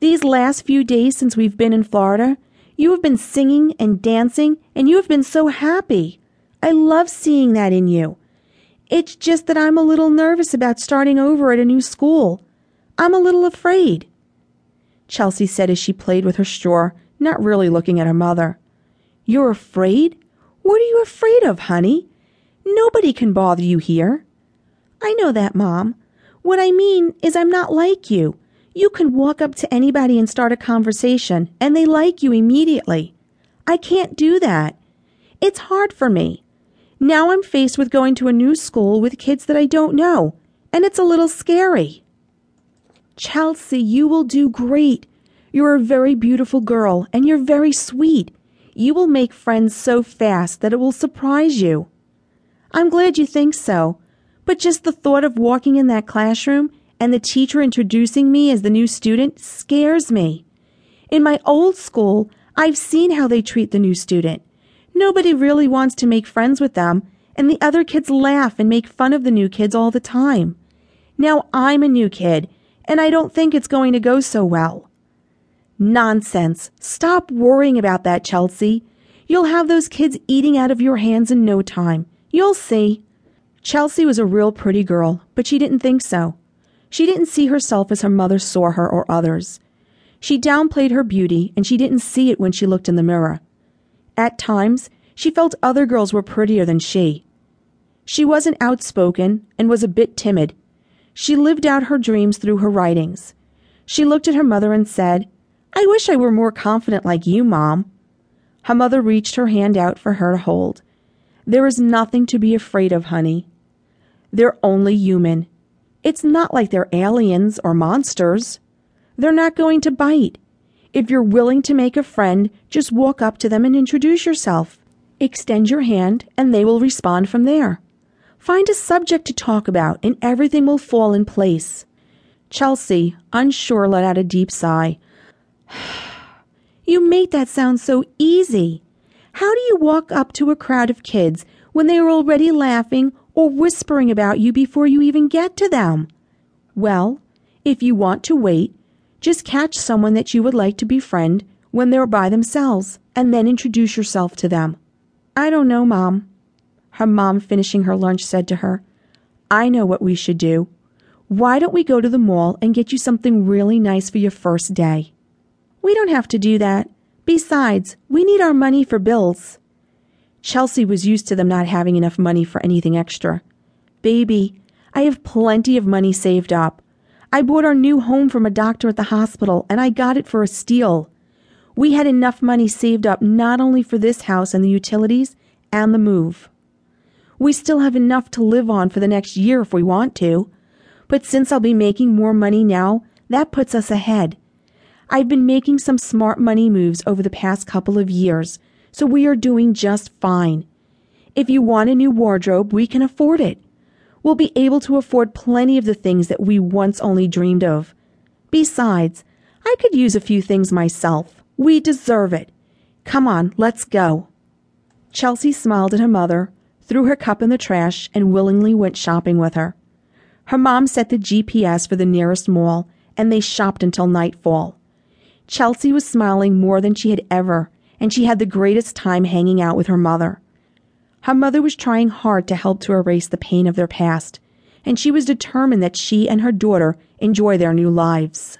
These last few days since we've been in Florida, you have been singing and dancing, and you have been so happy. I love seeing that in you. It's just that I'm a little nervous about starting over at a new school. I'm a little afraid. Chelsea said as she played with her straw, not really looking at her mother. You're afraid? What are you afraid of, honey? Nobody can bother you here. I know that, Mom. What I mean is, I'm not like you. You can walk up to anybody and start a conversation, and they like you immediately. I can't do that. It's hard for me. Now I'm faced with going to a new school with kids that I don't know, and it's a little scary. Chelsea, you will do great. You're a very beautiful girl, and you're very sweet. You will make friends so fast that it will surprise you. I'm glad you think so, but just the thought of walking in that classroom and the teacher introducing me as the new student scares me. In my old school, I've seen how they treat the new student. Nobody really wants to make friends with them, and the other kids laugh and make fun of the new kids all the time. Now I'm a new kid, and I don't think it's going to go so well. Nonsense. Stop worrying about that, Chelsea. You'll have those kids eating out of your hands in no time. You'll see. Chelsea was a real pretty girl, but she didn't think so. She didn't see herself as her mother saw her or others. She downplayed her beauty, and she didn't see it when she looked in the mirror. At times, she felt other girls were prettier than she. She wasn't outspoken and was a bit timid. She lived out her dreams through her writings. She looked at her mother and said, I wish I were more confident like you, Mom. Her mother reached her hand out for her to hold. There is nothing to be afraid of, honey. They're only human. It's not like they're aliens or monsters. They're not going to bite. If you're willing to make a friend, just walk up to them and introduce yourself. Extend your hand, and they will respond from there. Find a subject to talk about, and everything will fall in place. Chelsea, unsure, let out a deep sigh. you make that sound so easy. How do you walk up to a crowd of kids when they are already laughing or whispering about you before you even get to them? Well, if you want to wait, just catch someone that you would like to befriend when they're by themselves and then introduce yourself to them. I don't know, Mom. Her mom, finishing her lunch, said to her, I know what we should do. Why don't we go to the mall and get you something really nice for your first day? We don't have to do that. Besides, we need our money for bills. Chelsea was used to them not having enough money for anything extra. Baby, I have plenty of money saved up. I bought our new home from a doctor at the hospital, and I got it for a steal. We had enough money saved up not only for this house and the utilities and the move. We still have enough to live on for the next year if we want to. But since I'll be making more money now, that puts us ahead. I've been making some smart money moves over the past couple of years so we are doing just fine. If you want a new wardrobe, we can afford it. We'll be able to afford plenty of the things that we once only dreamed of. Besides, I could use a few things myself. We deserve it. Come on, let's go. Chelsea smiled at her mother, threw her cup in the trash, and willingly went shopping with her. Her mom set the GPS for the nearest mall, and they shopped until nightfall. Chelsea was smiling more than she had ever and she had the greatest time hanging out with her mother. Her mother was trying hard to help to erase the pain of their past, and she was determined that she and her daughter enjoy their new lives.